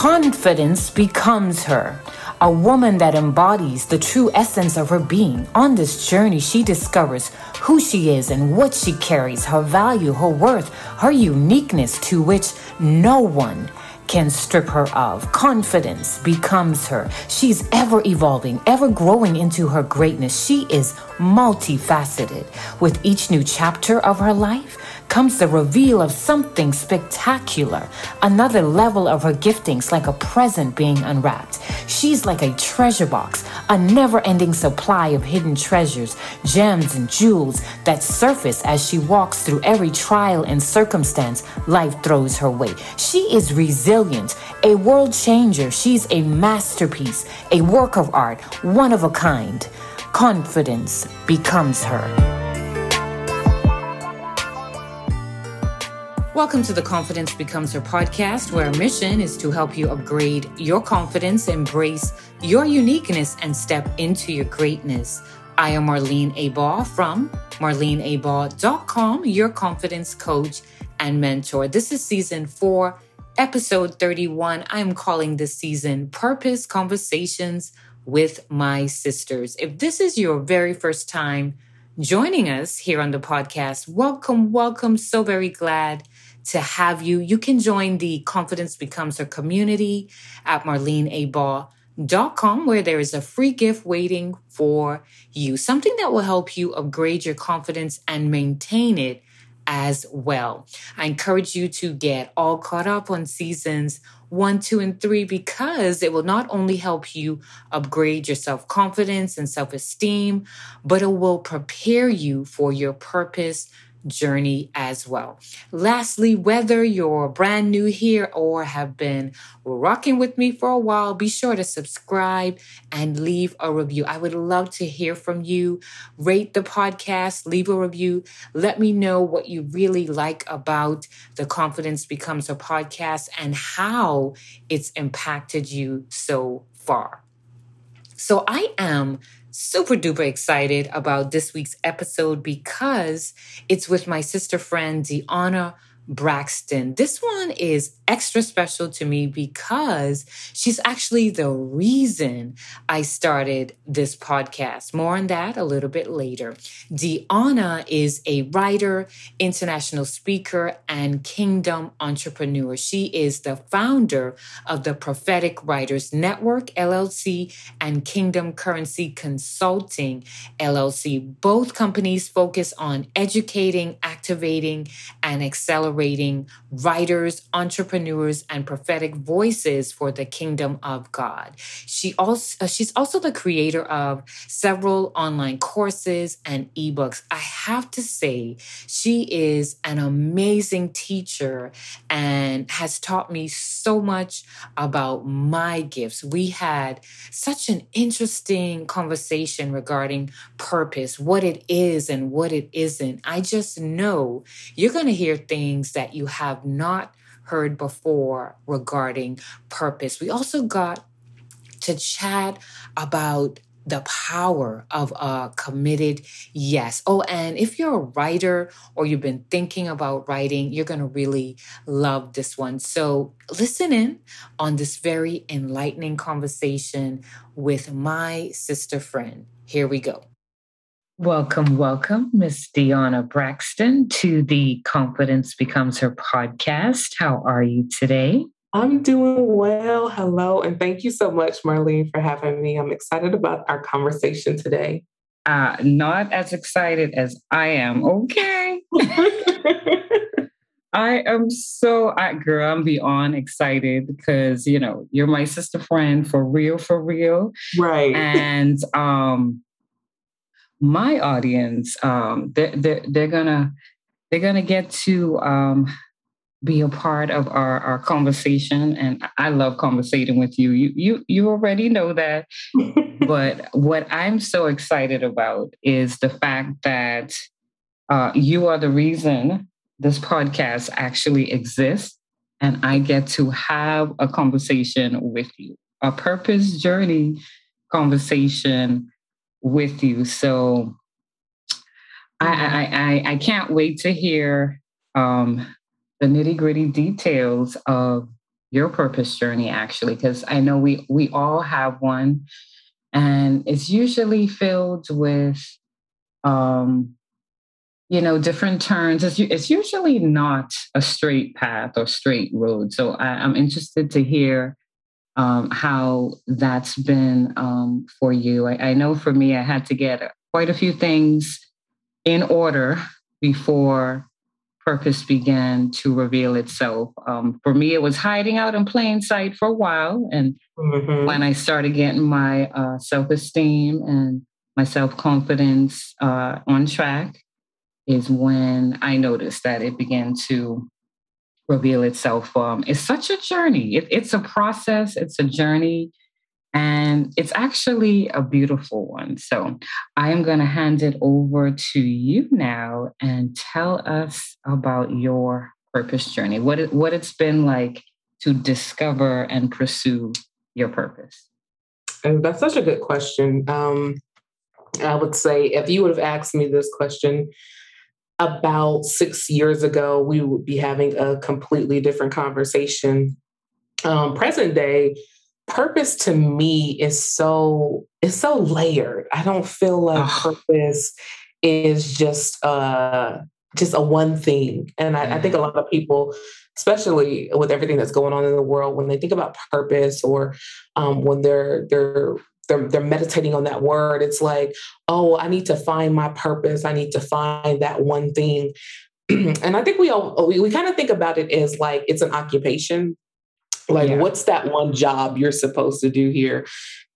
Confidence becomes her. A woman that embodies the true essence of her being. On this journey, she discovers who she is and what she carries, her value, her worth, her uniqueness to which no one can strip her of. Confidence becomes her. She's ever evolving, ever growing into her greatness. She is multifaceted. With each new chapter of her life, comes the reveal of something spectacular, another level of her giftings, like a present being unwrapped. She's like a treasure box, a never ending supply of hidden treasures, gems, and jewels that surface as she walks through every trial and circumstance life throws her way. She is resilient, a world changer. She's a masterpiece, a work of art, one of a kind. Confidence becomes her. Welcome to the Confidence Becomes Her podcast, where our mission is to help you upgrade your confidence, embrace your uniqueness, and step into your greatness. I am Marlene Abaugh from marleneabaugh.com, your confidence coach and mentor. This is season four, episode 31. I'm calling this season Purpose Conversations with My Sisters. If this is your very first time joining us here on the podcast, welcome, welcome. So very glad to have you. You can join the Confidence Becomes Her community at marleneabaugh.com where there is a free gift waiting for you, something that will help you upgrade your confidence and maintain it as well. I encourage you to get all caught up on seasons one, two, and three because it will not only help you upgrade your self confidence and self esteem, but it will prepare you for your purpose journey as well. Lastly, whether you're brand new here or have been rocking with me for a while, be sure to subscribe and leave a review. I would love to hear from you. Rate the podcast, leave a review. Let me know what you really like about the Confidence Becomes Her podcast and how it's impacted you so far. So I am super duper excited about this week's episode because it's with my sister friend, Deona Braxton. This one is extra special to me because she's actually the reason I started this podcast. More on that a little bit later. Deona is a writer, international speaker, and kingdom entrepreneur. She is the founder of the Prophetic Writers Network, LLC, and Kingdom Currency Consulting, LLC. Both companies focus on educating, activating, and accelerating writers, entrepreneurs, and prophetic voices for the kingdom of God. She also uh, she's also the creator of several online courses and ebooks. I have to say she is an amazing teacher and has taught me so much about my gifts. We had such an interesting conversation regarding purpose, what it is and what it isn't. I just know you're going to hear things that you have not heard before regarding purpose. We also got to chat about the power of a committed yes. Oh, and if you're a writer or you've been thinking about writing, you're going to really love this one. So listen in on this very enlightening conversation with my sister friend. Here we go. Welcome, welcome, Miss Deona Braxton to the Confidence Becomes Her podcast. How are you today? I'm doing well. Hello, and thank you so much, Marlene, for having me. I'm excited about our conversation today. Uh, not as excited as I am. Okay. I am so, I, girl, I'm beyond excited because, you know, you're my sister friend for real, for real. Right. And, um, my audience, um, they're, they're, they're gonna they're gonna get to um, be a part of our, our conversation, and I love conversating with you. You you you already know that, but what I'm so excited about is the fact that uh, you are the reason this podcast actually exists, and I get to have a conversation with you, a purpose journey conversation with you. So I. I, I, can't wait to hear um, the nitty gritty details of your purpose journey actually because I know we we all have one and it's usually filled with um you know different turns it's, it's usually not a straight path or straight road so I, I, am interested to hear um, how that's been um, for you I, I know for me i had to get quite a few things in order before purpose began to reveal itself. Um, for me, it was hiding out in plain sight for a while. And mm-hmm. when I started getting my uh, self esteem and my self confidence uh, on track, is when I noticed that it began to reveal itself. Um, it's such a journey, it, it's a process, it's a journey. And it's actually a beautiful one. So I am going to hand it over to you now and tell us about your purpose journey, what, it, what it's been like to discover and pursue your purpose. And that's such a good question. Um, I would say if you would have asked me this question about six years ago, we would be having a completely different conversation. Um, present day, purpose to me is so is so layered. I don't feel like oh. purpose is just uh just a one thing. And I, I, think a lot of people, especially with everything that's going on in the world, when they think about purpose or um, when they're they're they're, they're meditating on that word, it's like, oh, I need to find my purpose. I need to find that one thing. and I think we all we, we kind of think about it as like it's an occupation like, yeah. what's that one job you're supposed to do here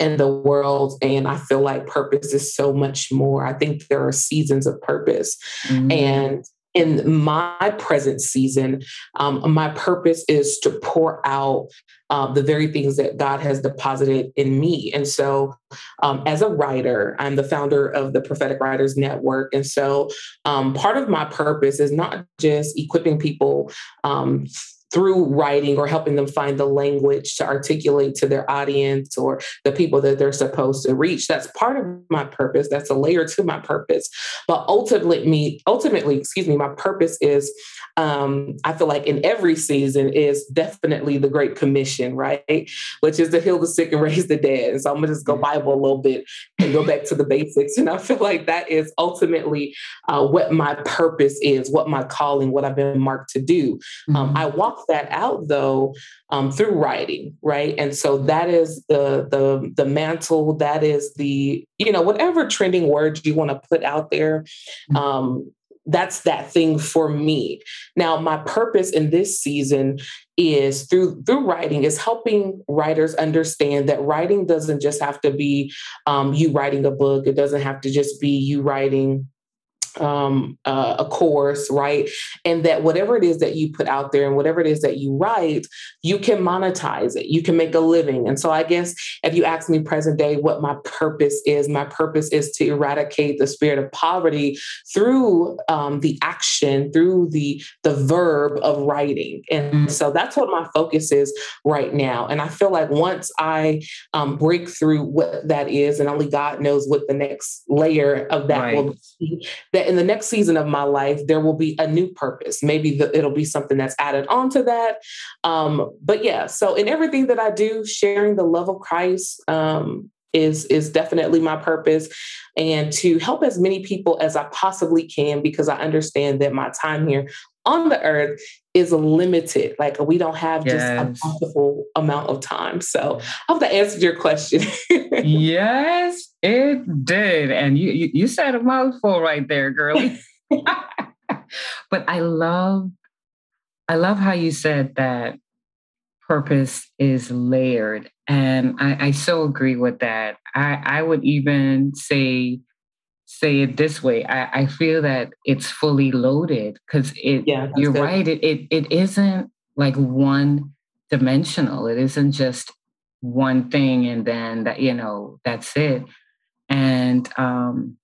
in the world? And I feel like purpose is so much more. I think there are seasons of purpose. Mm-hmm. And in my present season, um, my purpose is to pour out um, the very things that God has deposited in me. And so, um, as a writer, I'm the founder of the Prophetic Writers Network. And so, um, part of my purpose is not just equipping people um, through writing or helping them find the language to articulate to their audience or the people that they're supposed to reach. That's part of my purpose. That's a layer to my purpose. But ultimately, me, ultimately, excuse me, my purpose is um, I feel like in every season is definitely the Great Commission, right? Which is to heal the sick and raise the dead. And so I'm gonna just go Bible a little bit and go back to the basics. And I feel like that is ultimately uh, what my purpose is, what my calling, what I've been marked to do. Um, mm-hmm. I walk that out though um, through writing, right? And so that is the the the mantle. That is the you know whatever trending words you want to put out there. Mm-hmm. Um, that's that thing for me now my purpose in this season is through through writing is helping writers understand that writing doesn't just have to be um, you writing a book it doesn't have to just be you writing um, uh, a course, right? And that whatever it is that you put out there and whatever it is that you write, you can monetize it. You can make a living. And so I guess if you ask me present day what my purpose is, my purpose is to eradicate the spirit of poverty through um, the action, through the the verb of writing. And mm. so that's what my focus is right now. And I feel like once I um, break through what that is, and only God knows what the next layer of that right. will be, that in the next season of my life, there will be a new purpose. Maybe the, it'll be something that's added on to that. Um, but yeah, so in everything that I do, sharing the love of Christ um, is is definitely my purpose, and to help as many people as I possibly can because I understand that my time here on the earth is limited. Like we don't have just a bountiful amount of time. So I hope that answered your question. yes, it did. And you, you, you said a mouthful right there, girlie. but I love I love how you said that purpose is layered. And I, I so agree with that. I, I would even say say it this way. I, I feel that it's fully loaded because it. Yeah, you're good. right. It, it it isn't like one dimensional. It isn't just one thing and then that you know that's it. And um,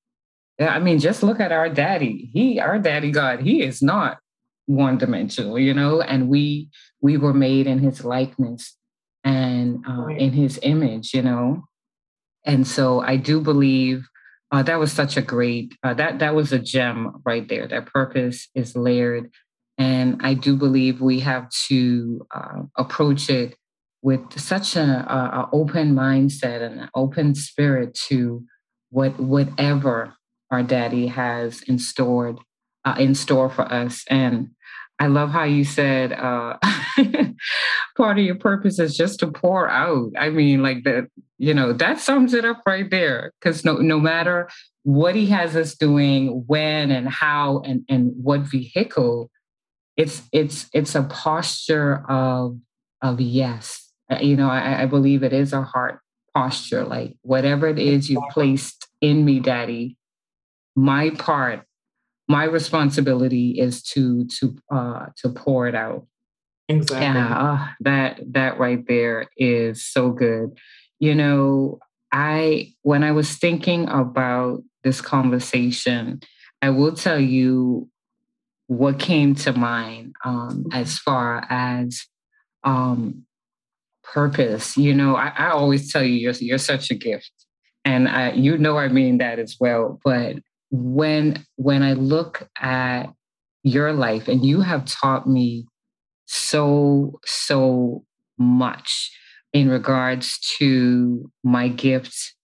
yeah, I mean, just look at our daddy. He, our daddy God, he is not one dimensional, you know. And we we were made in His likeness and uh, right. in His image, you know. And so I do believe uh, that was such a great uh, that that was a gem right there. That purpose is layered, And I do believe we have to uh, approach it with such an a open mindset and an open spirit to what whatever our daddy has in stored uh, in store for us. And I love how you said uh, part of your purpose is just to pour out. I mean, like that, you know, that sums it up right there. Because no, no matter what he has us doing, when and how, and and what vehicle, it's it's it's a posture of of yes. Uh, you know, I, I believe it is a heart posture. Like whatever it is you placed in me, Daddy, my part my responsibility is to to uh to pour it out exactly. Yeah uh, that that right there is so good. You know i when i was thinking about this conversation i will tell you what came to mind um as far as um purpose. You know i, I always tell you you're, you're such a gift. And I, you know i mean that as well. But when when I look at your life, and you have taught me so so much in regards to my gift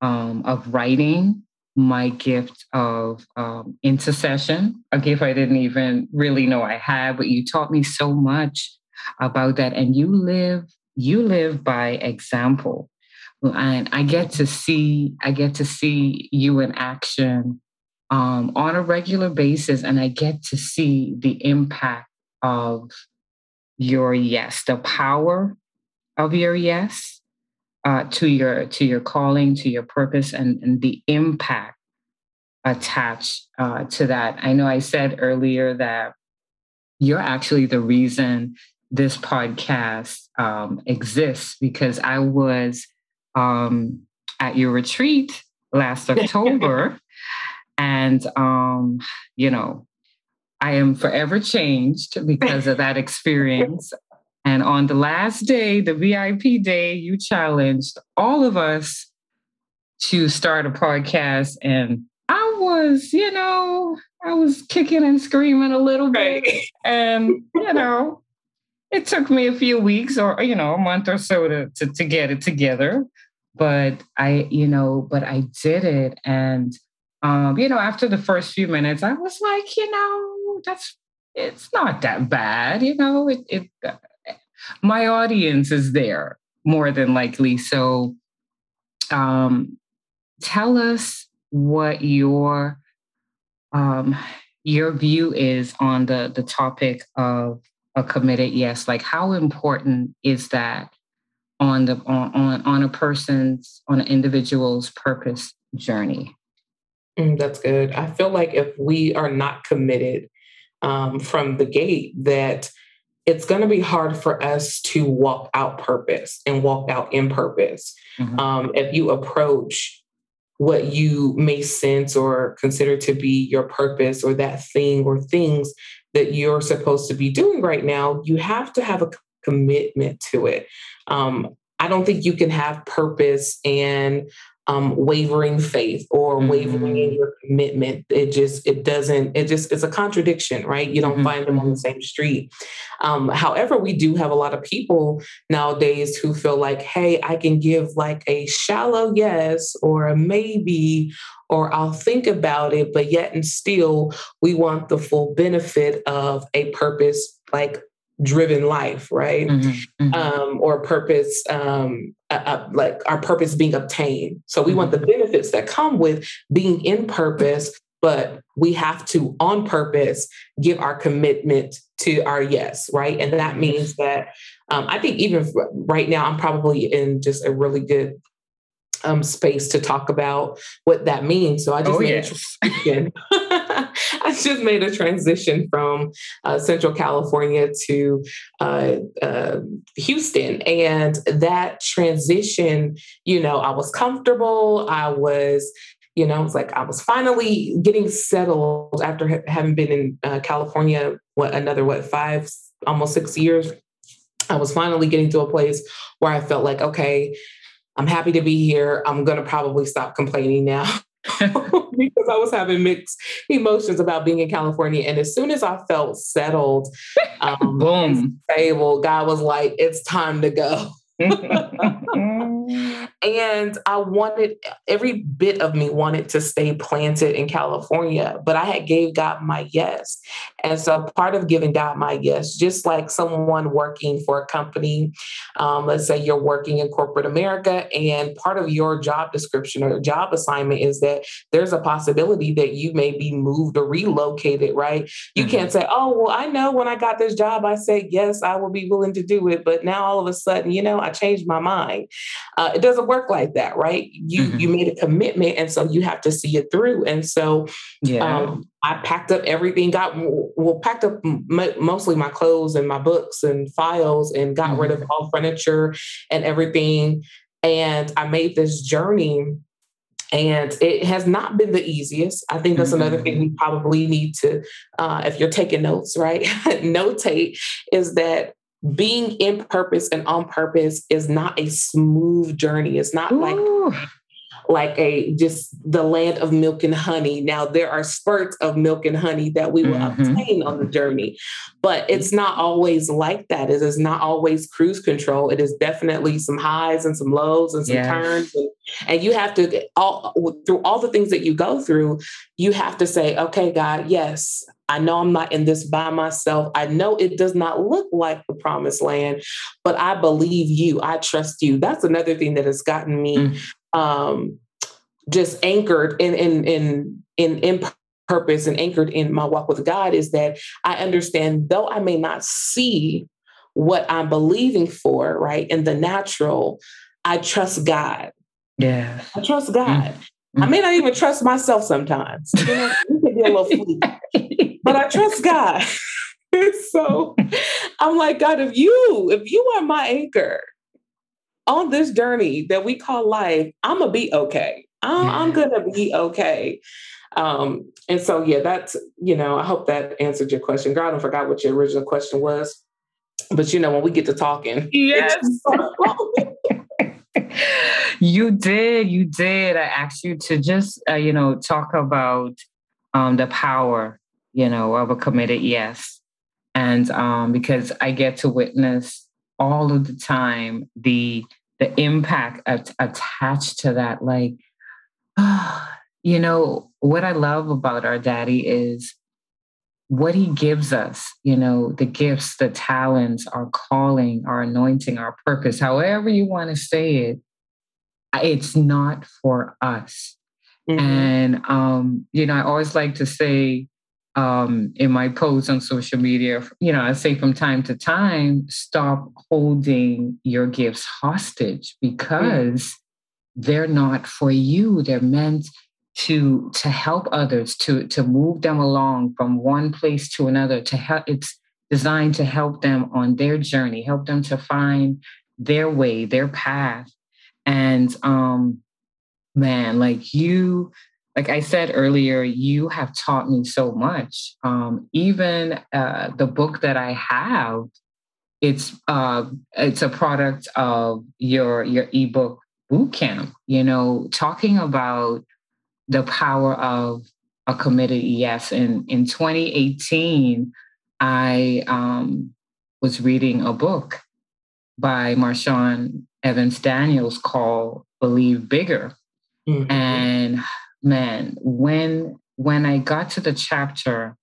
um, of writing, my gift of um, intercession, a gift I didn't even really know I had, but you taught me so much about that. And you live, you live by example. And I get to see, I get to see you in action um, on a regular basis, and I get to see the impact of your yes, the power of your yes uh, to your to your calling, to your purpose, and, and the impact attached uh, to that. I know I said earlier that you're actually the reason this podcast um, exists because I was um, at your retreat last October. And, um, you know, I am forever changed because of that experience. And on the last day, the VIP day, you challenged all of us to start a podcast. And I was, you know, I was kicking and screaming a little bit. And, you know, it took me a few weeks or, you know, a month or so to, to, to get it together. But I, you know, but I did it. And um, you know, after the first few minutes, I was like, you know, that's it's not that bad. You know, it, it uh, my audience is there more than likely. So, um, tell us what your um, your view is on the the topic of a committed yes. Like, how important is that on the on on, on a person's on an individual's purpose journey? Mm, that's good. I feel like if we are not committed um, from the gate, that it's going to be hard for us to walk out purpose and walk out in purpose. Mm-hmm. Um, if you approach what you may sense or consider to be your purpose or that thing or things that you're supposed to be doing right now, you have to have a commitment to it. Um, I don't think you can have purpose and um, wavering faith or mm-hmm. wavering in your commitment. It just it doesn't it just it's a contradiction, right? You don't mm-hmm. find them on the mm-hmm. same street. Um, however, we do have a lot of people nowadays who feel like, hey, I can give like a shallow yes or a maybe or I'll think about it, but yet and still we want the full benefit of a purpose like driven life, right? Mm-hmm, mm-hmm. Um, or purpose, um, uh, uh, like our purpose being obtained. So we mm-hmm. want the benefits that come with being in purpose, but we have to, on purpose, give our commitment to our yes, right? And that mm-hmm. means that um, I think even right now, I'm probably in just a really good um, space to talk about what that means. So I just oh, yes. I just made a transition from uh, Central California to uh, uh, Houston, and that transition, you know, I was comfortable. I was you know, it's like I was finally getting settled after ha- having been in uh, California, what another, what, five, almost six years. I was finally getting to a place where I felt like, okay, I'm happy to be here. I'm going to probably stop complaining now. because I was having mixed emotions about being in California. And as soon as I felt settled, um, boom, stable, God was like, "It's time to go." and I wanted every bit of me wanted to stay planted in California, but I had gave God my yes. And so part of giving God my yes, just like someone working for a company, um, let's say you're working in corporate America, and part of your job description or job assignment is that there's a possibility that you may be moved or relocated, right? You mm-hmm. can't say, oh, well, I know when I got this job, I said, yes, I will be willing to do it. But now all of a sudden, you know, I changed my mind. Uh, it doesn't work like that, right? You mm-hmm. you made a commitment, and so you have to see it through. And so, yeah. Um, I packed up everything, got well, packed up m- mostly my clothes and my books and files, and got mm-hmm. rid of mm-hmm. all furniture and everything. And I made this journey and it has not been the easiest. I think that's mm-hmm. another thing we probably need to, uh, if you're taking notes, right? Notate is that being in purpose and on purpose is not a smooth journey. It's not Ooh. like like a just the land of milk and honey. Now there are spurts of milk and honey that we will mm-hmm. obtain on the journey, but it's not always like that. It is not always cruise control. It is definitely some highs and some lows and some yes. turns, and, and you have to all through all the things that you go through. You have to say, okay, God, yes, I know I'm not in this by myself. I know it does not look like the promised land, but I believe you. I trust you. That's another thing that has gotten me mm. um, just anchored in in in in in purpose and anchored in my walk with God is that I understand though I may not see what I'm believing for, right, in the natural, I trust God. Yeah. I trust God. Mm. I may not even trust myself sometimes. You know, be a little but I trust God. so I'm like, God, if you, if you are my anchor on this journey that we call life, I'm gonna be okay. I'm, I'm gonna be okay. Um, and so yeah, that's you know, I hope that answered your question. Girl, I don't forgot what your original question was. But you know, when we get to talking, yes. you did, you did. I asked you to just uh, you know talk about um, the power you know, of a committed yes. And um, because I get to witness all of the time the the impact at, attached to that, like, you know, what I love about our daddy is what he gives us, you know, the gifts, the talents, our calling, our anointing, our purpose, however you want to say it, it's not for us. Mm-hmm. And, um, you know, I always like to say, um, in my posts on social media, you know, I say from time to time, stop holding your gifts hostage because mm. they're not for you. They're meant to to help others, to to move them along from one place to another. To help, it's designed to help them on their journey, help them to find their way, their path. And um, man, like you like I said earlier, you have taught me so much. Um, even uh, the book that I have, it's uh, it's a product of your your ebook boot camp. You know, talking about the power of a committed yes. And in 2018, I um, was reading a book by Marshawn Evans Daniels called "Believe Bigger," mm-hmm. and man, when when I got to the chapter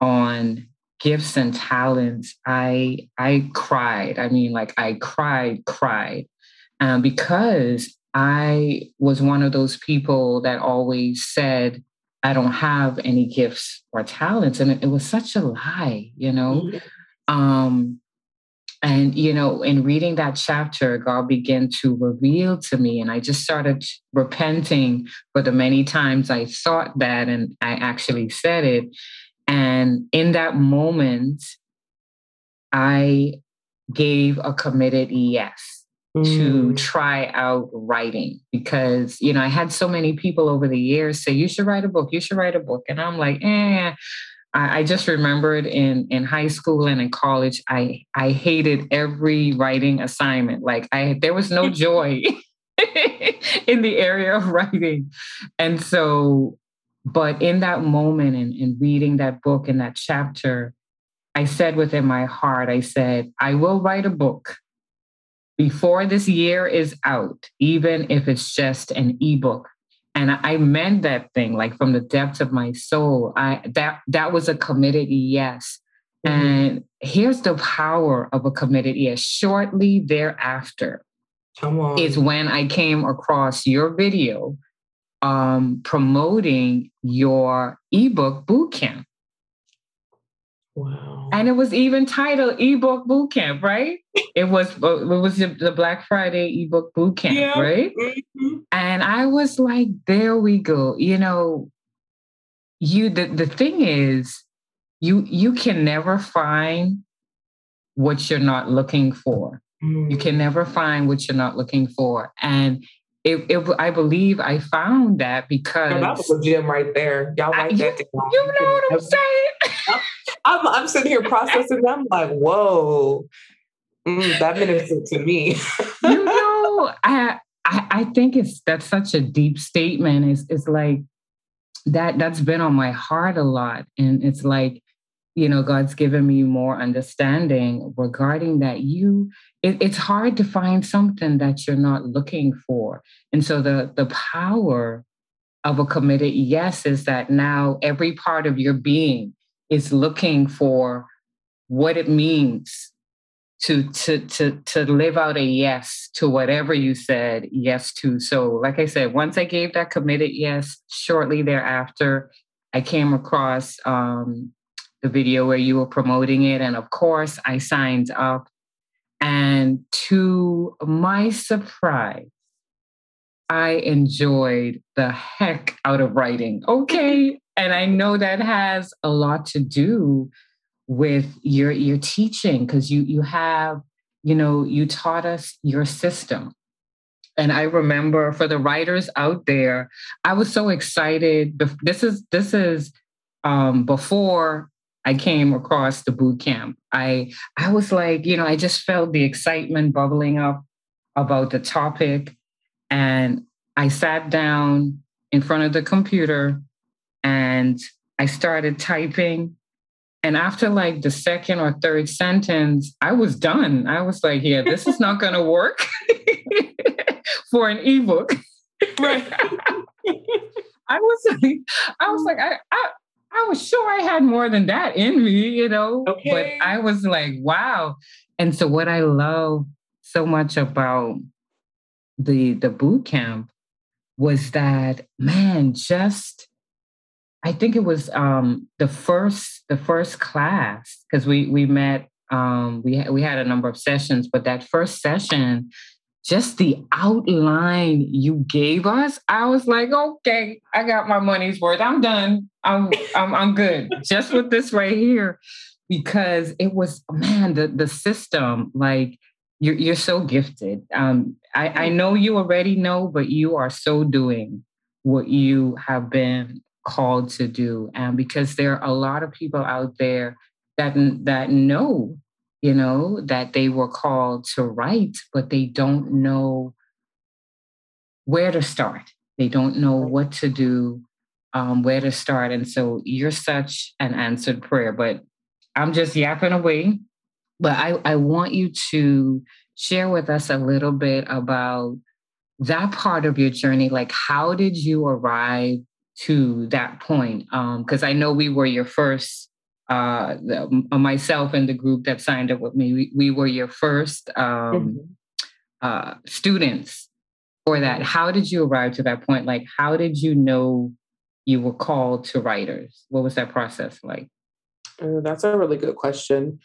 on gifts and talents, I I cried. I mean, like I cried, cried, um, because I was one of those people that always said I don't have any gifts or talents, and it, was such a lie, you know. Mm-hmm. Um, and, you know, in reading that chapter, God began to reveal to me, and I just started repenting for the many times I thought that and I actually said it. And in that moment, I gave a committed yes mm. to try out writing because, you know, I had so many people over the years say, you should write a book, you should write a book. And I'm like, eh, I, I just remembered in in high school and in college, I I hated every writing assignment. Like I there was no joy. in the area of writing. And so, but in that moment and in, in reading that book in that chapter, I said within my heart, I said, I will write a book before this year is out, even if it's just an ebook. And I meant that thing like from the depths of my soul. I that that was a committed yes. Mm-hmm. And here's the power of a committed yes. Shortly thereafter is when I came across your video um, promoting your ebook bootcamp. Wow. And it was even titled ebook bootcamp, right? It was uh, it was the Black Friday ebook bootcamp, yeah. right? Mm-hmm. And I was like, there we go. You know, you the, the thing is, you you can never find what you're not looking for. Mm. You can never find what you're not looking for. And it, it, I believe I found that because that was a gem right there. Y'all like I, that? You, you know what I'm saying? I'm, I'm sitting here processing. I'm like, whoa, mm, that meant to me. you know, I, I I think it's that's such a deep statement. It's it's like that that's been on my heart a lot, and it's like you know god's given me more understanding regarding that you it, it's hard to find something that you're not looking for and so the the power of a committed yes is that now every part of your being is looking for what it means to to to to live out a yes to whatever you said yes to so like i said once i gave that committed yes shortly thereafter i came across um, the video where you were promoting it. And of course, I signed up. And to my surprise, I enjoyed the heck out of writing. Okay. and I know that has a lot to do with your your teaching because you you have you know you taught us your system and i remember for the writers out there i was so excited this is this is um, before I came across the boot camp. I I was like, you know, I just felt the excitement bubbling up about the topic and I sat down in front of the computer and I started typing and after like the second or third sentence, I was done. I was like, yeah, this is not going to work for an ebook. Right. I was like, I was like, I, I, I was sure I had more than that in me, you know. Okay. But I was like, wow. And so what I love so much about the the boot camp was that man, just I think it was um the first the first class because we we met um we we had a number of sessions, but that first session just the outline you gave us, I was like, okay, I got my money's worth. I'm done. I'm I'm I'm good. just with this right here. Because it was, man, the the system, like you're you're so gifted. Um, I, I know you already know, but you are so doing what you have been called to do. And because there are a lot of people out there that that know you know, that they were called to write, but they don't know where to start. They don't know what to do, um, where to start. And so you're such an answered prayer, but I'm just yapping away. But I, I want you to share with us a little bit about that part of your journey. Like, how did you arrive to that point? Because um, I know we were your first uh, the, uh, myself and the group that signed up with me, we, we were your first um, mm-hmm. uh, students for that. How did you arrive to that point? Like, how did you know you were called to writers? What was that process like? Uh, that's a really good question.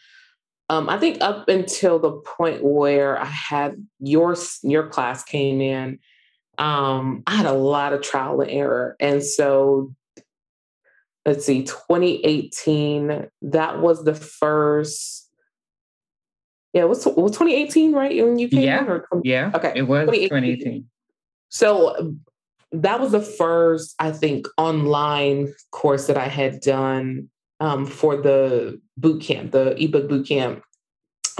Um, I think up until the point where I had your your class came in, um, I had a lot of trial and error, and so let's see, 2018, that was the first. Yeah, it was, was 2018, right? When you came yeah. in? Or, yeah. Okay. It was 2018. 2018. So that was the first, I think, online course that I had done um, for the boot camp, the ebook boot camp.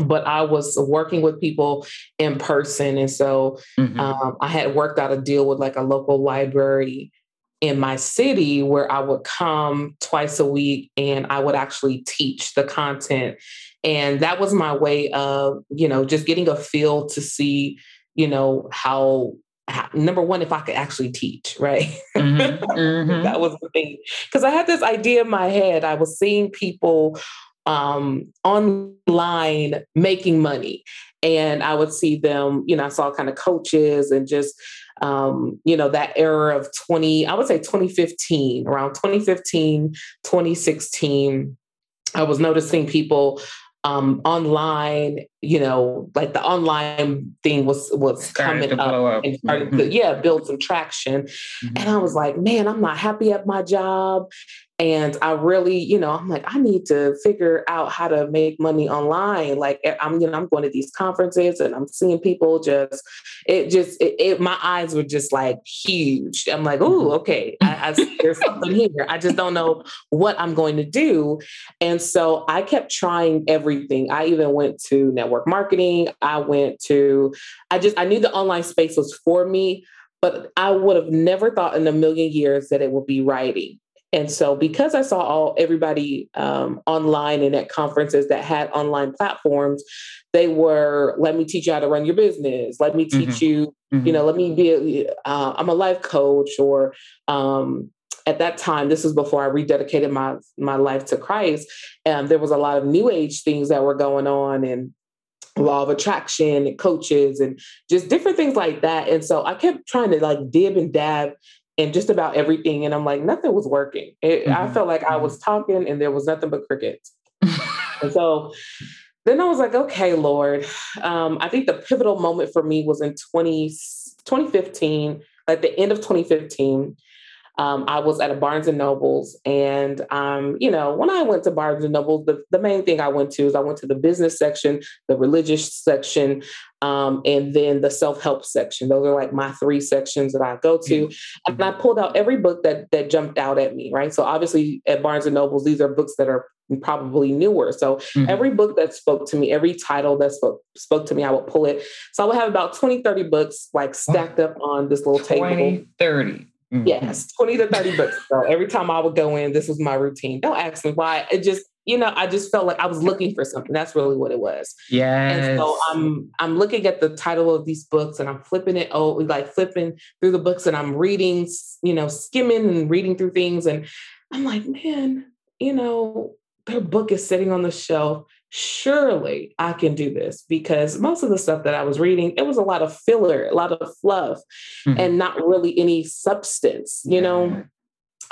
but I was working with people in person. And so mm-hmm. um, I had worked out a deal with like a local library in my city where I would come twice a week and I would actually teach the content. And that was my way of, you know, just getting a feel to see, you know, how number one, if I could actually teach, right? Mm-hmm, mm-hmm. that was the thing. Because I had this idea in my head. I was seeing people um, online making money. And I would see them, you know, I saw kind of coaches and just, um, you know, that era of 20, I would say 2015, around 2015, 2016. I was noticing people um, online, you know, like the online thing was was coming up, up, and started mm-hmm. to yeah build some traction. Mm-hmm. And I was like, man, I'm not happy at my job. And I really, you know, I'm like, I need to figure out how to make money online. Like eh, I'm, you know, I'm going to these conferences and I'm seeing people just, it just, it, it my eyes were just like huge. I'm like, oh, okay, I, I, there's something here. I just don't know what I'm going to do. And so I kept trying everything. I even went to network marketing. I went to, I just, I knew the online space was for me, but I would have never thought in a million years that it would be writing. And so, because I saw all everybody um, online and at conferences that had online platforms, they were, "Let me teach you how to run your business. Let me teach mm-hmm. you, mm-hmm. you know, let me be. A, uh, I'm a life coach." Or um, at that time, this was before I rededicated my my life to Christ. And there was a lot of new age things that were going on, and law of attraction and coaches and just different things like that. And so I kept trying to like dib and dab and just about everything. And I'm like, nothing was working. It, mm-hmm. I felt like I was mm-hmm. talking and there was nothing but crickets. and so then I was like, okay, Lord. Um, I think the pivotal moment for me was in 20, 2015, at the end of 2015 um, I was at a Barnes and Nobles, and um, you know, when I went to Barnes and Nobles, the, the main thing I went to is I went to the business section, the religious section, um, and then the self help section. Those are like my three sections that I go to, mm-hmm. and I pulled out every book that that jumped out at me. Right, so obviously at Barnes and Nobles, these are books that are probably newer. So mm-hmm. every book that spoke to me, every title that spoke spoke to me, I would pull it. So I would have about 20, 30 books like stacked up on this little 20, table. 30. Mm-hmm. Yes, 20 to 30 books. So every time I would go in, this was my routine. Don't ask me why. It just, you know, I just felt like I was looking for something. That's really what it was. Yeah. And so I'm I'm looking at the title of these books and I'm flipping it oh, like flipping through the books and I'm reading, you know, skimming and reading through things. And I'm like, man, you know, their book is sitting on the shelf surely I can do this because most of the stuff that I was reading, it was a lot of filler, a lot of fluff, mm-hmm. and not really any substance, you know?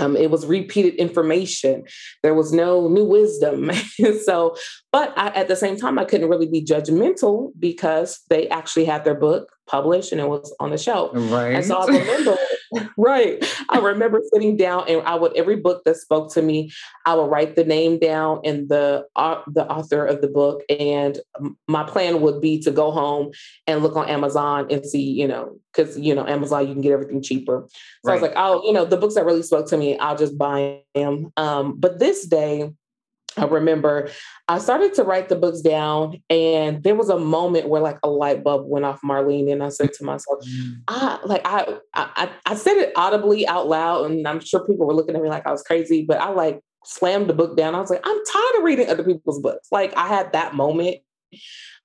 Um, it was repeated information. There was no new wisdom. so, but I, at the same time, I couldn't really be judgmental because they actually had their book published and it was on the shelf. Right. And so I remember, right. I remember sitting down and I would every book that spoke to me, I would write the name down and the uh, the author of the book. And my plan would be to go home and look on Amazon and see, you know, because you know Amazon you can get everything cheaper. So right. I was like, oh, you know, the books that really spoke to me, I'll just buy them. Um, but this day I remember I started to write the books down, and there was a moment where like a light bulb went off, Marlene, and I said to myself, mm. "I like I I I said it audibly out loud, and I'm sure people were looking at me like I was crazy, but I like slammed the book down. I was like, I'm tired of reading other people's books. Like I had that moment.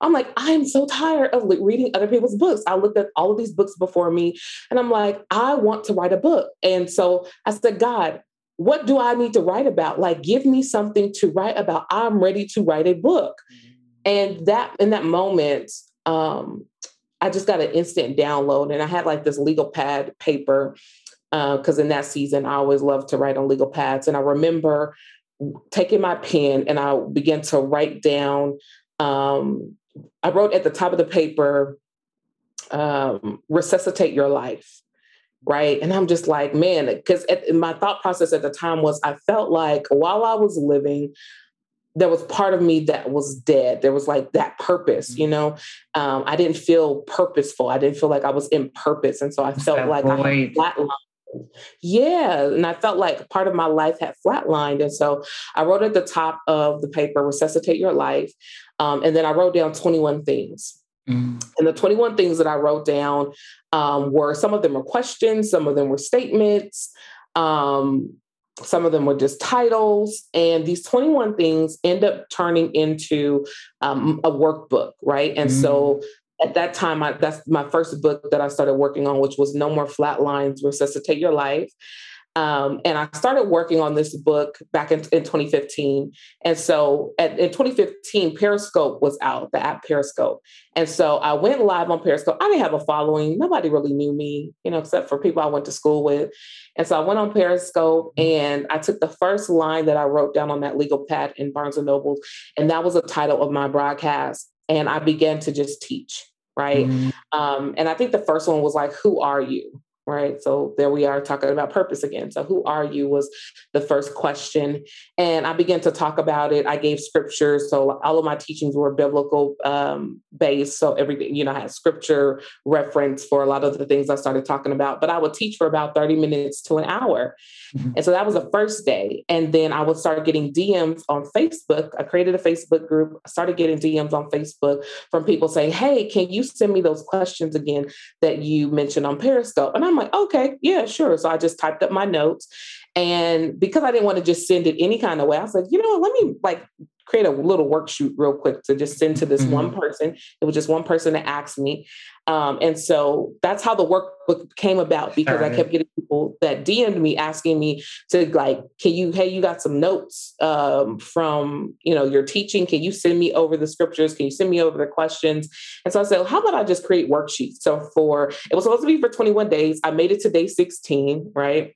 I'm like, I'm so tired of reading other people's books. I looked at all of these books before me, and I'm like, I want to write a book. And so I said, God, what do I need to write about? Like, give me something to write about. I'm ready to write a book. And that in that moment, um, I just got an instant download, and I had like this legal pad paper because uh, in that season I always loved to write on legal pads, and I remember taking my pen and I began to write down. Um, I wrote at the top of the paper, um, "Resuscitate your life." Right? And I'm just like, man, because my thought process at the time was I felt like while I was living, there was part of me that was dead. There was like that purpose, you mm-hmm. know. Um, I didn't feel purposeful. I didn't feel like I was in purpose, and so I felt like void. I had flatlined. Yeah. And I felt like part of my life had flatlined. And so I wrote at the top of the paper, Resuscitate Your Life. Um, and then I wrote down 21 things. Mm. And the 21 things that I wrote down um, were some of them were questions, some of them were statements, um, some of them were just titles. And these 21 things end up turning into um, a workbook, right? And mm. so at that time, I, that's my first book that I started working on, which was No More Flat Lines Resuscitate Your Life. Um, and I started working on this book back in, in 2015. And so at, in 2015, Periscope was out, the app Periscope. And so I went live on Periscope. I didn't have a following. Nobody really knew me, you know, except for people I went to school with. And so I went on Periscope and I took the first line that I wrote down on that legal pad in Barnes and Noble. And that was the title of my broadcast. And I began to just teach right? Mm-hmm. Um, and I think the first one was like, Who are you? Right? So there we are talking about purpose again. So who are you was the first question. And I began to talk about it. I gave scripture. So all of my teachings were biblical um, based. So everything, you know, I had scripture reference for a lot of the things I started talking about. But I would teach for about 30 minutes to an hour. Mm-hmm. And so that was the first day. And then I would start getting DMs on Facebook. I created a Facebook group. I started getting DMs on Facebook from people saying, Hey, can you send me those questions again that you mentioned on Periscope? And I'm like, okay, yeah, sure. So I just typed up my notes. And because I didn't want to just send it any kind of way, I was like, you know what, let me like create a little worksheet real quick to just send to this mm-hmm. one person. It was just one person that asked me. Um, and so that's how the workbook came about because right. I kept getting people that DM'd me asking me to like, can you, hey, you got some notes um, from, you know, your teaching. Can you send me over the scriptures? Can you send me over the questions? And so I said, well, how about I just create worksheets? So for, it was supposed to be for 21 days. I made it to day 16, right?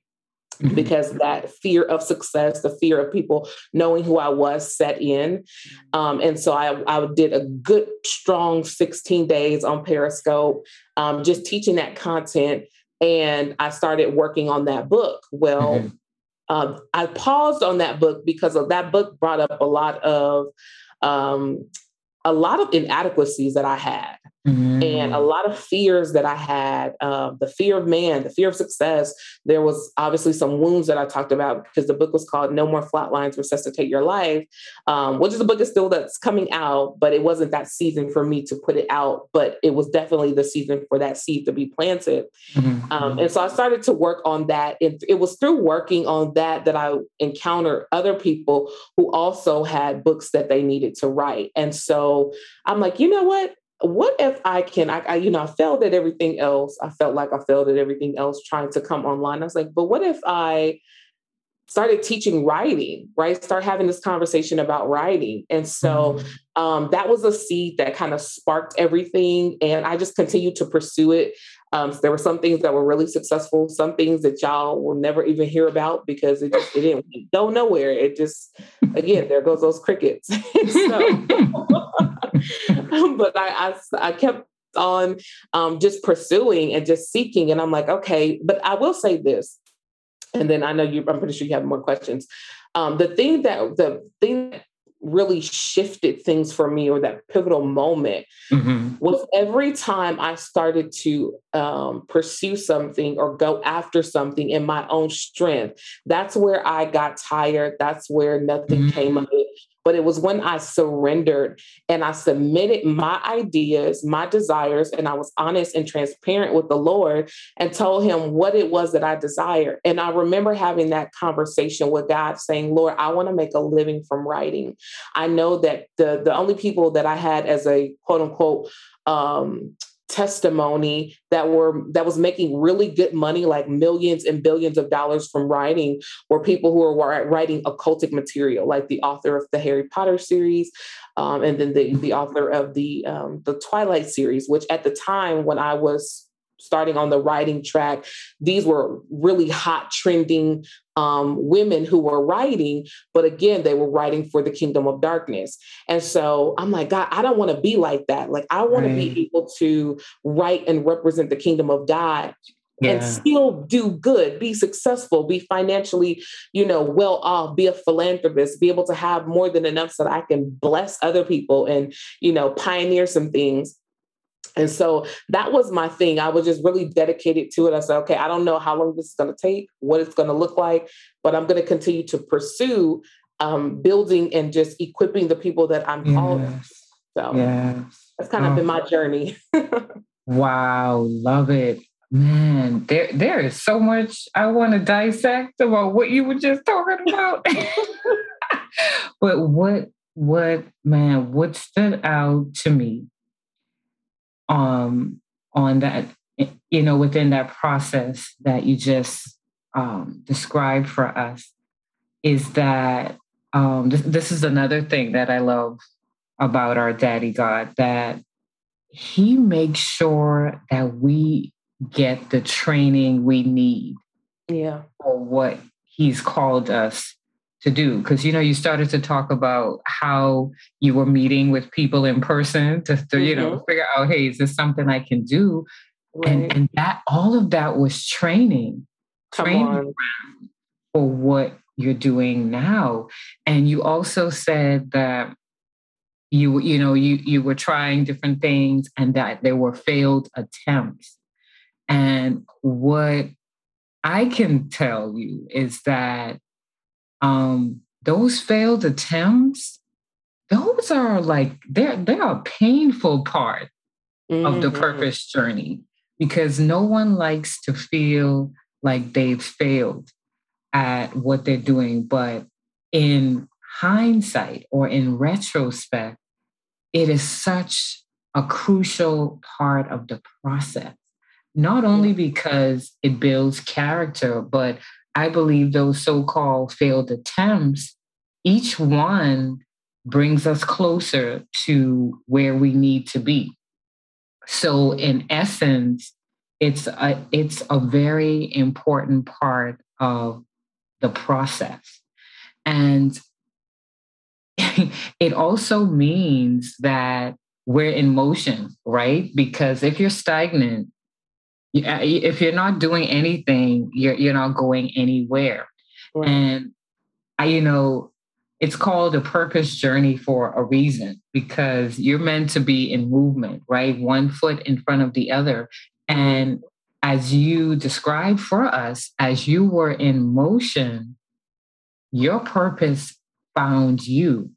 Mm-hmm. because that fear of success, the fear of people knowing who I was set in. Um, and so I, I did a good, strong 16 days on Periscope, um, just teaching that content. And I started working on that book. Well, mm-hmm. um, I paused on that book because of that book brought up a lot of um, a lot of inadequacies that I had. Mm-hmm. And a lot of fears that I had, uh, the fear of man, the fear of success. There was obviously some wounds that I talked about because the book was called No More Flatlines Resuscitate Your Life, um, which is a book is still that's coming out, but it wasn't that season for me to put it out. But it was definitely the season for that seed to be planted. Mm-hmm. Um, and so I started to work on that. And it was through working on that that I encountered other people who also had books that they needed to write. And so I'm like, you know what? What if I can, I, I, you know, I failed at everything else. I felt like I failed at everything else trying to come online. I was like, but what if I started teaching writing, right? Start having this conversation about writing. And so mm-hmm. um, that was a seed that kind of sparked everything. And I just continued to pursue it. Um, so there were some things that were really successful, some things that y'all will never even hear about because it just it didn't go nowhere. It just again, there goes those crickets. so, but I, I, I kept on um, just pursuing and just seeking, and I'm like, okay. But I will say this, and then I know you. I'm pretty sure you have more questions. Um, the thing that the thing that really shifted things for me or that pivotal moment mm-hmm. was every time I started to um, pursue something or go after something in my own strength, that's where I got tired. That's where nothing mm-hmm. came of it but it was when I surrendered and I submitted my ideas, my desires, and I was honest and transparent with the Lord and told him what it was that I desired. And I remember having that conversation with God saying, Lord, I want to make a living from writing. I know that the, the only people that I had as a quote unquote um, testimony that were that was making really good money like millions and billions of dollars from writing were people who were writing occultic material like the author of the harry potter series um, and then the, the author of the um, the twilight series which at the time when i was starting on the writing track, these were really hot, trending um, women who were writing. But again, they were writing for the kingdom of darkness. And so I'm like, God, I don't want to be like that. Like, I want right. to be able to write and represent the kingdom of God. Yeah. and still do good be successful be financially you know well off be a philanthropist be able to have more than enough so that i can bless other people and you know pioneer some things And so that was my thing. I was just really dedicated to it. I said, okay, I don't know how long this is going to take, what it's going to look like, but I'm going to continue to pursue um, building and just equipping the people that I'm yes. called. So yes. that's kind of oh. been my journey. wow, love it. Man, there there is so much I want to dissect about what you were just talking about. but what what man, what stood out to me um, on that, you know, within that process that you just um, described for us is that um, this, this is another thing that I love about our daddy God that he makes sure that we get the training we need yeah. for what he's called us to do because you know you started to talk about how you were meeting with people in person to, to mm-hmm. you know mm-hmm. figure out hey is this something i can do right. and, and that all of that was training Come training for what you're doing now and you also said that you you know you you were trying different things and that there were failed attempts and what i can tell you is that um, those failed attempts, those are like they're they're a painful part mm-hmm. of the mm-hmm. purpose journey because no one likes to feel like they've failed at what they're doing. But in hindsight or in retrospect, it is such a crucial part of the process, not only because it builds character, but I believe those so called failed attempts, each one brings us closer to where we need to be. So, in essence, it's a, it's a very important part of the process. And it also means that we're in motion, right? Because if you're stagnant, Uh, if you're not doing anything, you're you're not going anywhere. Right. And I, you know, it's called a purpose journey for a reason because you're meant to be in movement, right? One foot in front of the other. And as you described for us, as you were in motion, your purpose found you.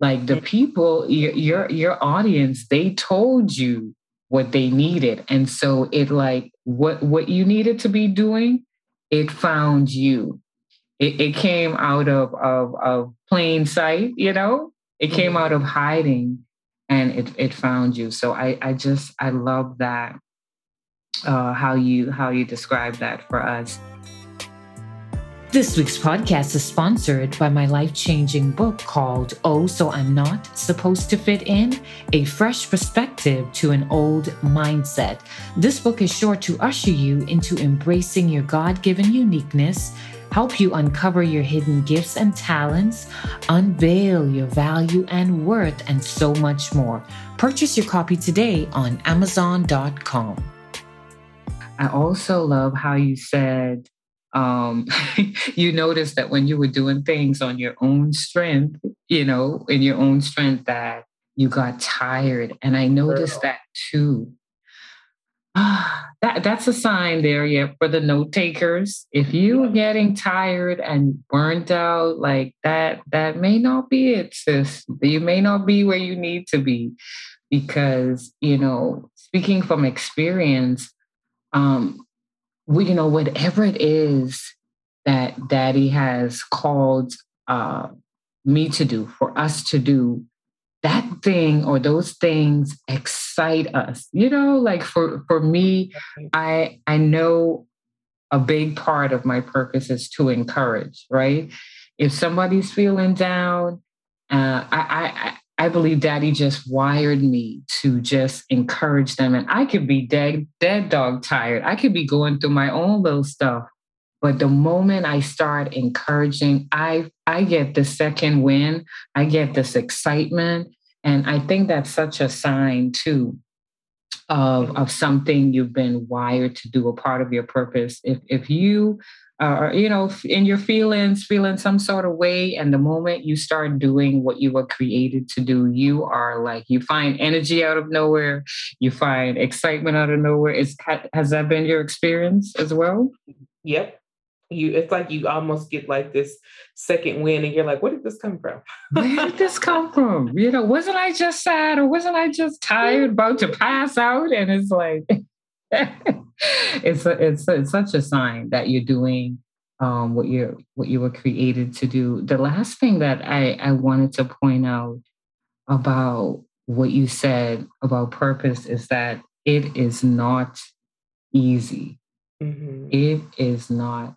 Like the mm. people, your your, your audience, they told you what they needed. And so it like what what you needed to be doing, it found you. It, it came out of, of of plain sight, you know, it came out of hiding and it it found you. So I I just I love that uh how you how you describe that for us. This week's podcast is sponsored by my life changing book called Oh, So I'm Not Supposed to Fit In A Fresh Perspective to an Old Mindset. This book is sure to usher you into embracing your God given uniqueness, help you uncover your hidden gifts and talents, unveil your value and worth, and so much more. Purchase your copy today on Amazon.com. I also love how you said, um, you notice that when you were doing things on your own strength, you know, in your own strength, that you got tired. And I noticed that too. Ah, that that's a sign there, yeah, for the note takers. If you are getting tired and burnt out like that, that may not be it, sis. You may not be where you need to be, because you know, speaking from experience, um, we, you know, whatever it is that daddy has called uh, me to do, for us to do, that thing or those things excite us. You know, like for for me, I I know a big part of my purpose is to encourage, right? If somebody's feeling down, uh, I, I believe daddy just wired me to just encourage them. And I could be dead, dead dog tired. I could be going through my own little stuff. But the moment I start encouraging, I I get the second win. I get this excitement. And I think that's such a sign too of, of something you've been wired to do, a part of your purpose. If if you uh, you know, in your feelings, feeling some sort of way. And the moment you start doing what you were created to do, you are like, you find energy out of nowhere, you find excitement out of nowhere. Is, has that been your experience as well? Yep. You, it's like you almost get like this second win, and you're like, "Where did this come from? Where did this come from? You know, wasn't I just sad, or wasn't I just tired, about to pass out?" And it's like, it's a, it's a, it's such a sign that you're doing um, what you what you were created to do. The last thing that I I wanted to point out about what you said about purpose is that it is not easy. Mm-hmm. It is not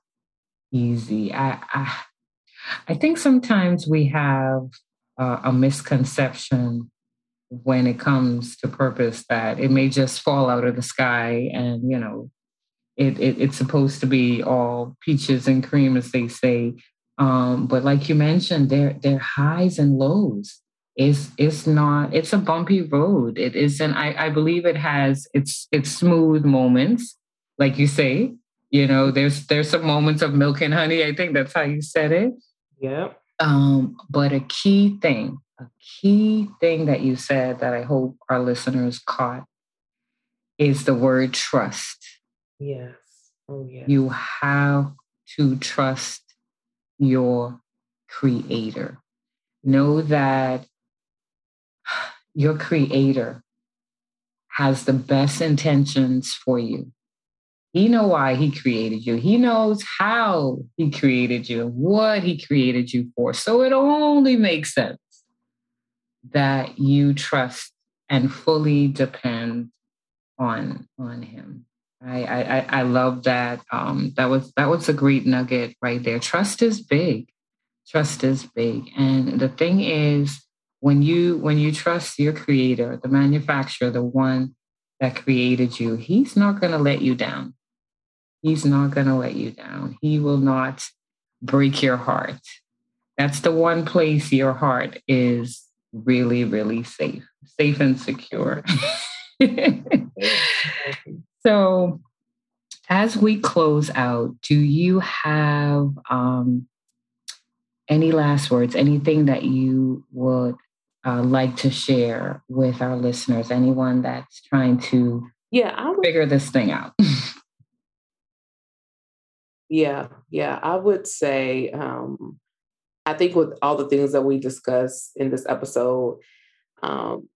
easy. I, I I think sometimes we have uh, a misconception when it comes to purpose that it may just fall out of the sky and you know it, it it's supposed to be all peaches and cream as they say. Um, but like you mentioned there there highs and lows. It's it's not it's a bumpy road. It isn't i i believe it has its its smooth moments like you say. You know there's there's some moments of milk and honey i think that's how you said it. Yeah um but a key thing a key thing that you said that I hope our listeners caught is the word trust. Yes. Oh, yes. You have to trust your creator. Know that your creator has the best intentions for you. He know why he created you. He knows how he created you, what he created you for. So it only makes sense that you trust and fully depend on on him. I I, I love that. Um, that was that was a great nugget right there. Trust is big. Trust is big, and the thing is, when you when you trust your creator, the manufacturer, the one that created you, he's not going to let you down. He's not going to let you down. He will not break your heart. That's the one place your heart is really, really safe, safe and secure. so, as we close out, do you have um, any last words, anything that you would uh, like to share with our listeners? Anyone that's trying to yeah I would, figure this thing out? yeah, yeah, I would say um, I think with all the things that we discuss in this episode, um,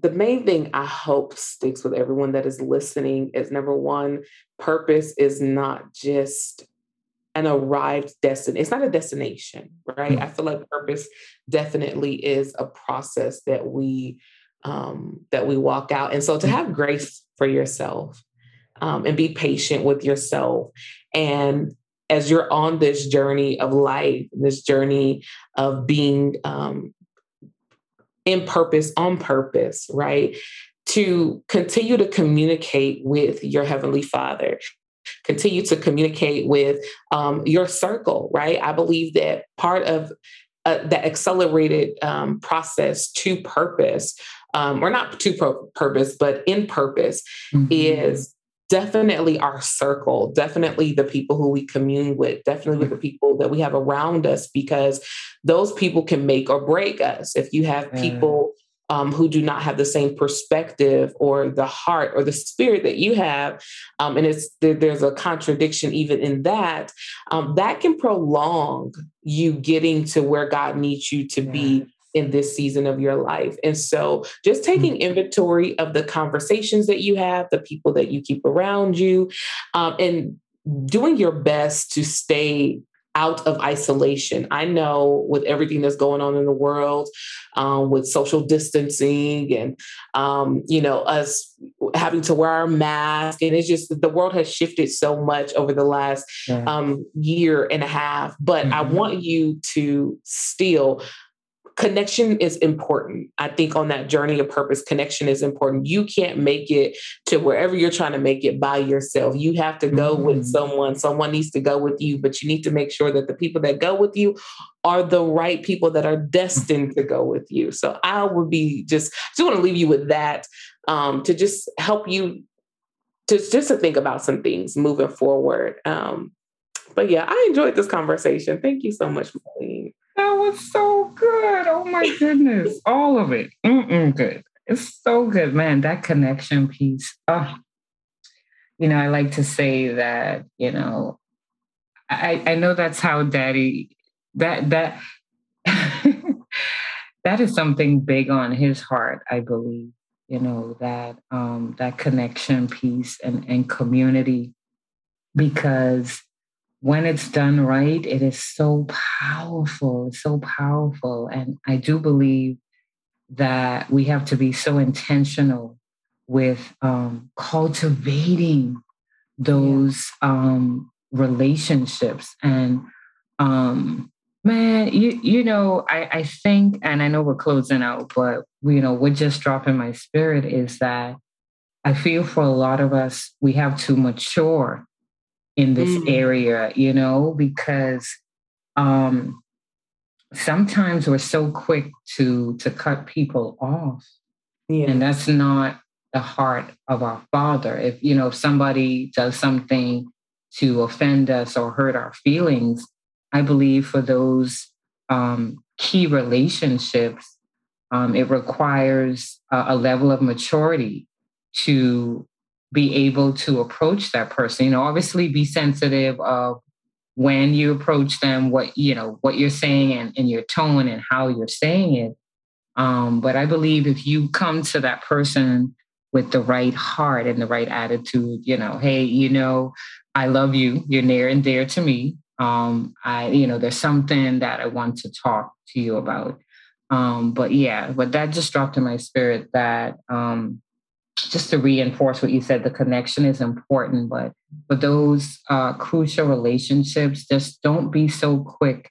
the main thing I hope sticks with everyone that is listening is number one, purpose is not just an arrived destination. It's not a destination, right? Mm-hmm. I feel like purpose definitely is a process that we um, that we walk out. And so to have grace for yourself um, and be patient with yourself and as you're on this journey of life, this journey of being um, in purpose, on purpose, right? To continue to communicate with your Heavenly Father, continue to communicate with um, your circle, right? I believe that part of uh, that accelerated um, process to purpose, um, or not to pro- purpose, but in purpose, mm-hmm. is definitely our circle, definitely the people who we commune with, definitely with the people that we have around us, because those people can make or break us. If you have people um, who do not have the same perspective or the heart or the spirit that you have, um, and it's there, there's a contradiction even in that, um, that can prolong you getting to where God needs you to be in this season of your life. And so just taking inventory of the conversations that you have, the people that you keep around you, um, and doing your best to stay out of isolation. I know with everything that's going on in the world, um, with social distancing and, um, you know, us having to wear our mask, and it's just the world has shifted so much over the last yeah. um, year and a half. But mm-hmm. I want you to still connection is important. I think on that journey of purpose, connection is important. You can't make it to wherever you're trying to make it by yourself. You have to go mm-hmm. with someone. Someone needs to go with you, but you need to make sure that the people that go with you are the right people that are destined to go with you. So I would be just just want to leave you with that um, to just help you to just to think about some things moving forward. Um, but yeah, I enjoyed this conversation. Thank you so much, Marlene. Was so good. Oh my goodness. All of it. Mm-mm, good. It's so good, man. That connection piece. Oh, you know, I like to say that, you know, I, I know that's how daddy that that that is something big on his heart, I believe. You know, that um that connection piece and, and community because when it's done right, it is so powerful, it's so powerful. And I do believe that we have to be so intentional with um, cultivating those yeah. um, relationships. And um, man, you you know, I, I think, and I know we're closing out, but you know, what just dropped in my spirit is that I feel for a lot of us, we have to mature in this mm. area, you know, because um, sometimes we're so quick to to cut people off, yeah. and that's not the heart of our Father. If you know if somebody does something to offend us or hurt our feelings, I believe for those um, key relationships, um, it requires a, a level of maturity to be able to approach that person. You know, obviously be sensitive of when you approach them, what you know, what you're saying and, and your tone and how you're saying it. Um, but I believe if you come to that person with the right heart and the right attitude, you know, hey, you know, I love you. You're near and dear to me. Um, I, you know, there's something that I want to talk to you about. Um, but yeah, but that just dropped in my spirit that um, just to reinforce what you said, the connection is important, but for those uh, crucial relationships, just don't be so quick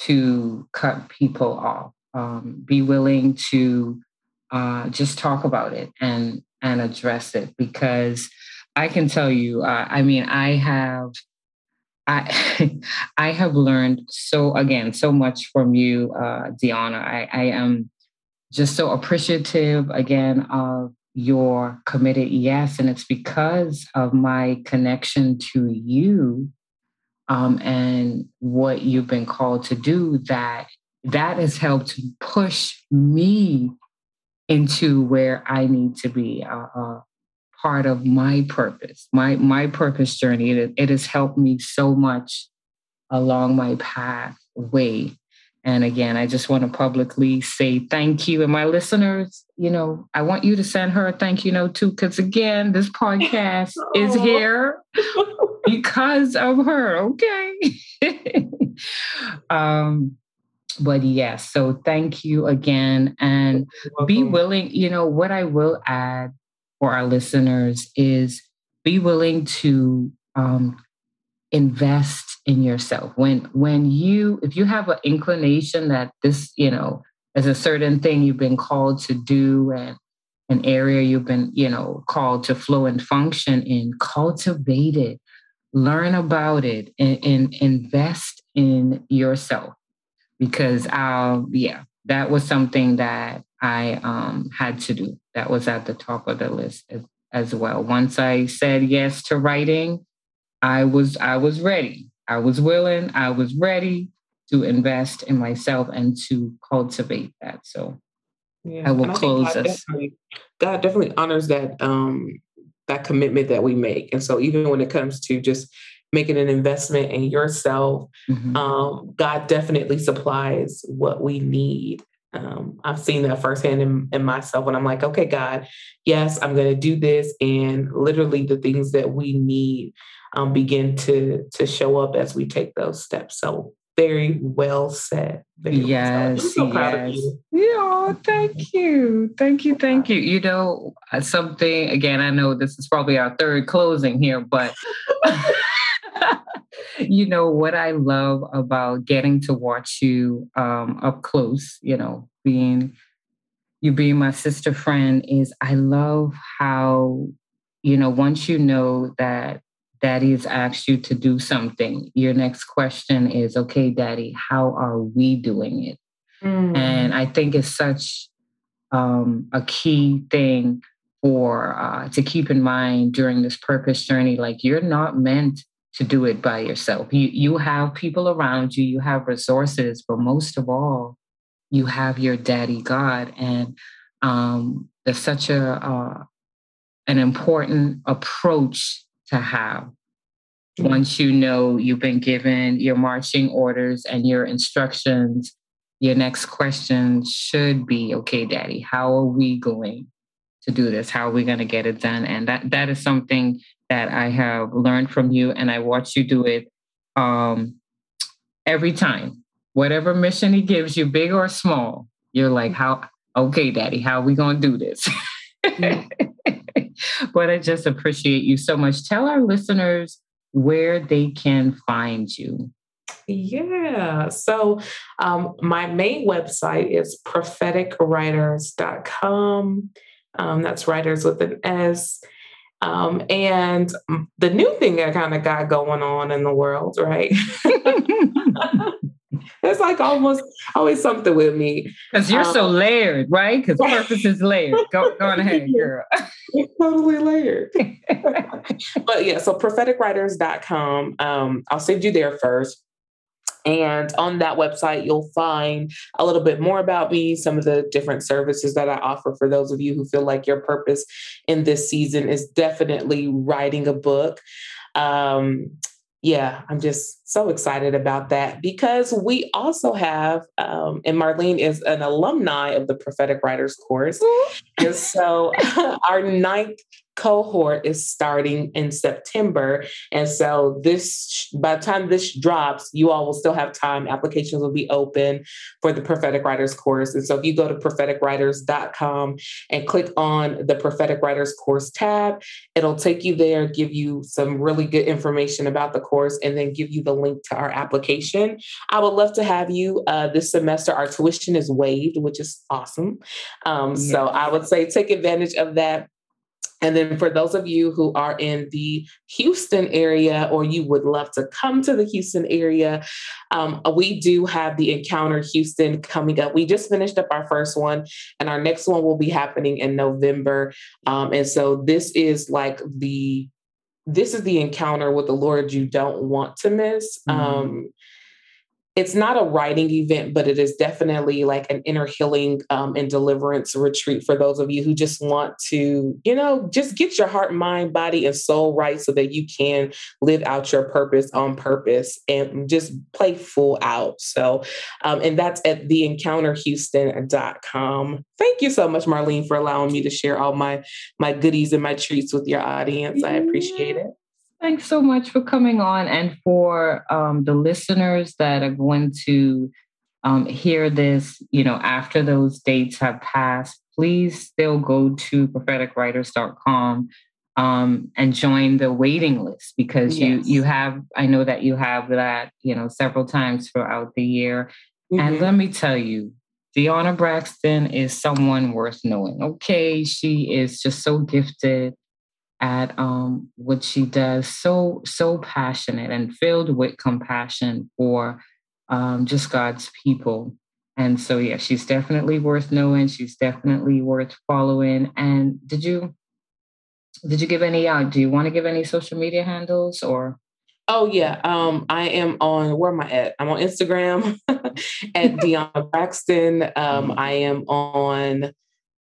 to cut people off. Um, be willing to uh, just talk about it and and address it because I can tell you, uh, I mean, I have. I I have learned so again so much from you, uh, Deona. I, I am just so appreciative again of your committed yes. And it's because of my connection to you um, and what you've been called to do that that has helped push me into where I need to be. Uh, uh, part of my purpose, my my purpose journey. It, it has helped me so much along my pathway and again, I just want to publicly say thank you. And my listeners, you know, I want you to send her a thank you note too, because again, this podcast is here because of her. Okay. um, but yes, so thank you again. And be willing, you know, what I will add for our listeners is be willing to um, invest in yourself. When when you if you have an inclination that this you know is a certain thing you've been called to do and an area you've been you know called to flow and function in cultivate it. Learn about it and, and invest in yourself. Because i'll yeah that was something that i um, had to do. That was at the top of the list as, as well. Once i said yes to writing I was I was ready. I was willing. I was ready to invest in myself and to cultivate that. So yeah. I will I close God us. Definitely, God definitely honors that um that commitment that we make. And so even when it comes to just making an investment in yourself, mm-hmm. um, God definitely supplies what we need. Um, I've seen that firsthand in, in myself when I'm like, okay, God, yes, I'm going to do this. And literally the things that we need um, begin to to show up as we take those steps. So very well said. Very yes, well said. yes. Yeah, thank you, thank you, thank you. You know uh, something again. I know this is probably our third closing here, but. you know what I love about getting to watch you um, up close, you know, being you being my sister friend is I love how, you know, once you know that daddy has asked you to do something, your next question is, okay, daddy, how are we doing it? Mm. And I think it's such um, a key thing for uh, to keep in mind during this purpose journey. Like you're not meant to do it by yourself. You you have people around you, you have resources, but most of all, you have your daddy God, and um, there's such a uh, an important approach to how. Once you know you've been given your marching orders and your instructions, your next question should be, "Okay, Daddy, how are we going to do this? How are we going to get it done?" And that that is something that I have learned from you, and I watch you do it um, every time. Whatever mission he gives you, big or small, you're like, "How? Okay, Daddy, how are we going to do this?" but I just appreciate you so much. Tell our listeners where they can find you. Yeah. So um, my main website is propheticwriters.com. Um, that's writers with an S. Um, and the new thing I kind of got going on in the world, right? it's like almost always something with me. Because you're um, so layered, right? Because purpose is layered. Go, go on ahead, girl. It's totally layered. but yeah, so propheticwriters.com. Um, I'll send you there first. And on that website, you'll find a little bit more about me, some of the different services that I offer for those of you who feel like your purpose in this season is definitely writing a book. Um, yeah, I'm just so excited about that because we also have, um, and Marlene is an alumni of the Prophetic Writers course. and so our ninth cohort is starting in September. And so this by the time this drops, you all will still have time. Applications will be open for the prophetic writers course. And so if you go to propheticwriters.com and click on the prophetic writers course tab, it'll take you there, give you some really good information about the course, and then give you the link to our application. I would love to have you uh, this semester. Our tuition is waived, which is awesome. Um, yes. So I would say take advantage of that and then for those of you who are in the Houston area or you would love to come to the Houston area, um, we do have the Encounter Houston coming up. We just finished up our first one, and our next one will be happening in November. Um, and so this is like the this is the encounter with the Lord you don't want to miss. Mm-hmm. Um, it's not a writing event, but it is definitely like an inner healing um, and deliverance retreat for those of you who just want to, you know, just get your heart, mind, body, and soul right so that you can live out your purpose on purpose and just play full out. So, um, and that's at theencounterhouston.com. Thank you so much, Marlene, for allowing me to share all my my goodies and my treats with your audience. I appreciate it. Thanks so much for coming on and for um, the listeners that are going to um, hear this, you know, after those dates have passed, please still go to propheticwriters.com um, and join the waiting list because yes. you you have I know that you have that you know several times throughout the year. Mm-hmm. And let me tell you, Deona Braxton is someone worth knowing. Okay, she is just so gifted at um, what she does, so so passionate and filled with compassion for um, just God's people. And so, yeah, she's definitely worth knowing. She's definitely worth following. And did you did you give any out? Uh, do you want to give any social media handles or? Oh yeah, um, I am on. Where am I at? I'm on Instagram at Deona Braxton. Um, mm-hmm. I am on.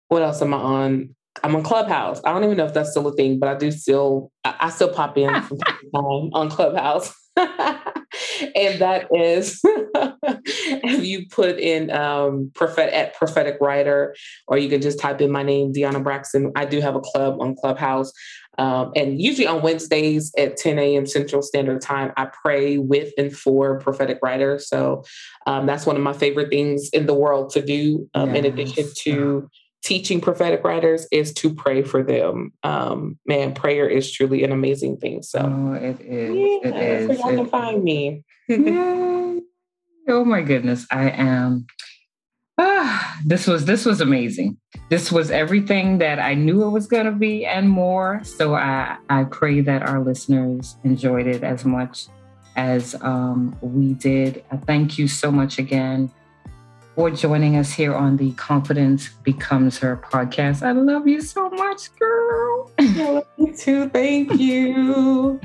What else am I on? I'm on Clubhouse. I don't even know if that's still a thing, but I do still I, I still pop in from time to time on Clubhouse. and that is if you put in um prophet at prophetic writer, or you can just type in my name, Deona Braxton. I do have a club on Clubhouse. Um, and usually on Wednesdays at 10 a.m. Central Standard Time, I pray with and for prophetic writer. So um, that's one of my favorite things in the world to do, um, yes. in addition to teaching prophetic writers is to pray for them. Um, man, prayer is truly an amazing thing. So oh, it is. Yeah, it is. Y'all can find me. yeah. Oh my goodness, I am. Ah, this was this was amazing. This was everything that I knew it was going to be and more. So I I pray that our listeners enjoyed it as much as um, we did. I thank you so much again for joining us here on the Confidence Becomes Her podcast. I love you so much, girl. I love you too. Thank you.